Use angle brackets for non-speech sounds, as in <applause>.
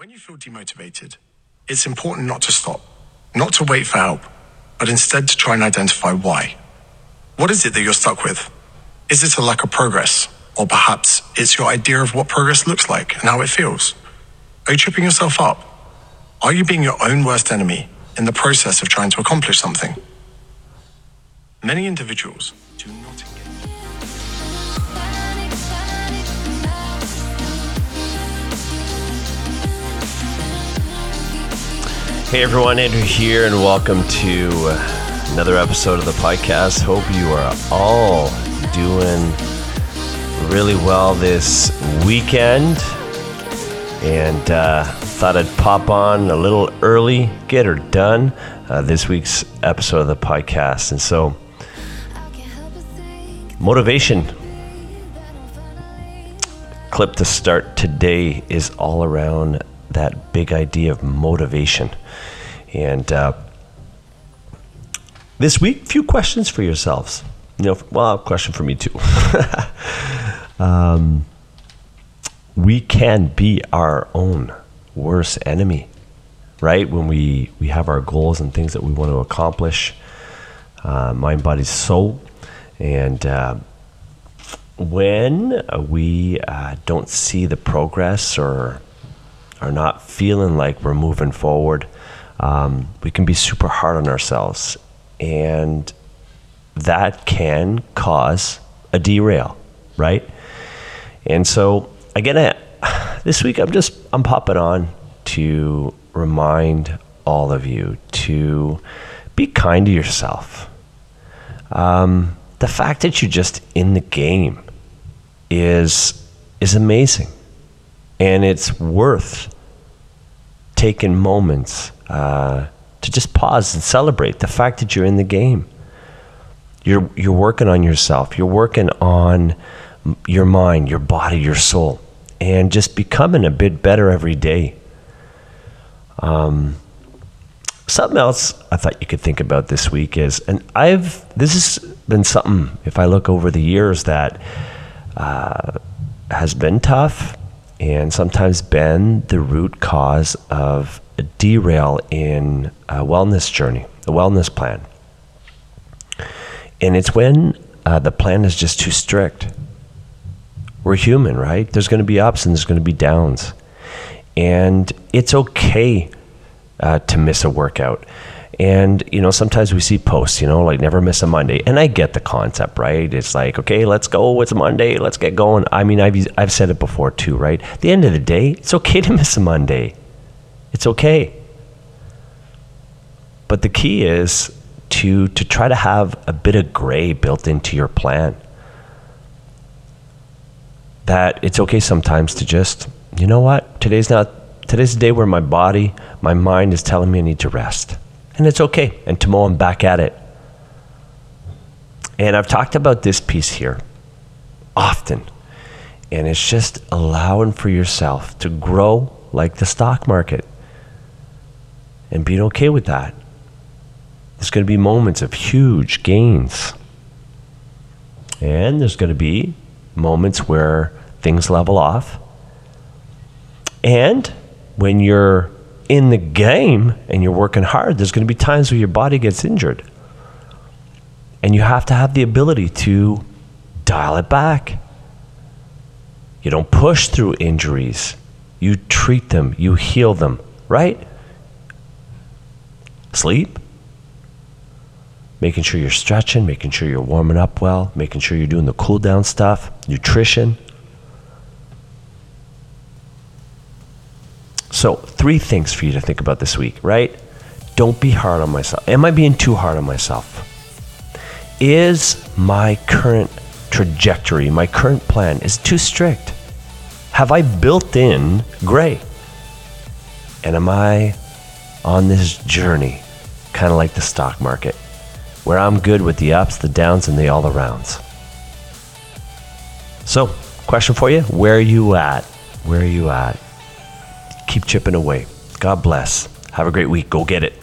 When you feel demotivated, it's important not to stop, not to wait for help, but instead to try and identify why. What is it that you're stuck with? Is it a lack of progress? Or perhaps it's your idea of what progress looks like and how it feels? Are you tripping yourself up? Are you being your own worst enemy in the process of trying to accomplish something? Many individuals do not engage. Hey everyone, Andrew here, and welcome to another episode of the podcast. Hope you are all doing really well this weekend. And uh, thought I'd pop on a little early, get her done, uh, this week's episode of the podcast. And so, motivation clip to start today is all around that big idea of motivation. And uh, this week, few questions for yourselves. You know, well, a question for me too. <laughs> um, we can be our own worst enemy, right? When we we have our goals and things that we want to accomplish, uh, mind, body, soul, and uh, when we uh, don't see the progress or are not feeling like we're moving forward, um, we can be super hard on ourselves. And that can cause a derail, right? And so, again, <sighs> this week I'm just I'm popping on to remind all of you to be kind to yourself. Um, the fact that you're just in the game is is amazing and it's worth taking moments uh, to just pause and celebrate the fact that you're in the game. You're you're working on yourself. You're working on your mind, your body, your soul, and just becoming a bit better every day. Um, something else I thought you could think about this week is, and I've this has been something. If I look over the years, that uh, has been tough and sometimes been the root cause of a derail in a wellness journey, a wellness plan. And it's when uh, the plan is just too strict. We're human, right? There's going to be ups and there's going to be downs. And it's okay uh, to miss a workout. And, you know, sometimes we see posts, you know, like never miss a Monday. And I get the concept, right? It's like, okay, let's go. It's Monday. Let's get going. I mean, I've, I've said it before too, right? At the end of the day, it's okay to miss a Monday. It's okay. But the key is to, to try to have a bit of gray built into your plan. That it's okay sometimes to just, you know what? Today's not, today's the day where my body, my mind is telling me I need to rest and it's okay. And tomorrow I'm back at it. And I've talked about this piece here often. And it's just allowing for yourself to grow like the stock market and being okay with that. There's going to be moments of huge gains. And there's going to be moments where things level off. And when you're in the game and you're working hard, there's going to be times where your body gets injured. And you have to have the ability to dial it back. You don't push through injuries, you treat them, you heal them, right? Sleep, making sure you're stretching, making sure you're warming up well, making sure you're doing the cool down stuff, nutrition. So, three things for you to think about this week, right? Don't be hard on myself. Am I being too hard on myself? Is my current trajectory, my current plan is too strict? Have I built in gray? And am I on this journey, kind of like the stock market, where I'm good with the ups, the downs, and the all arounds? So, question for you where are you at? Where are you at? Keep chipping away. God bless. Have a great week. Go get it.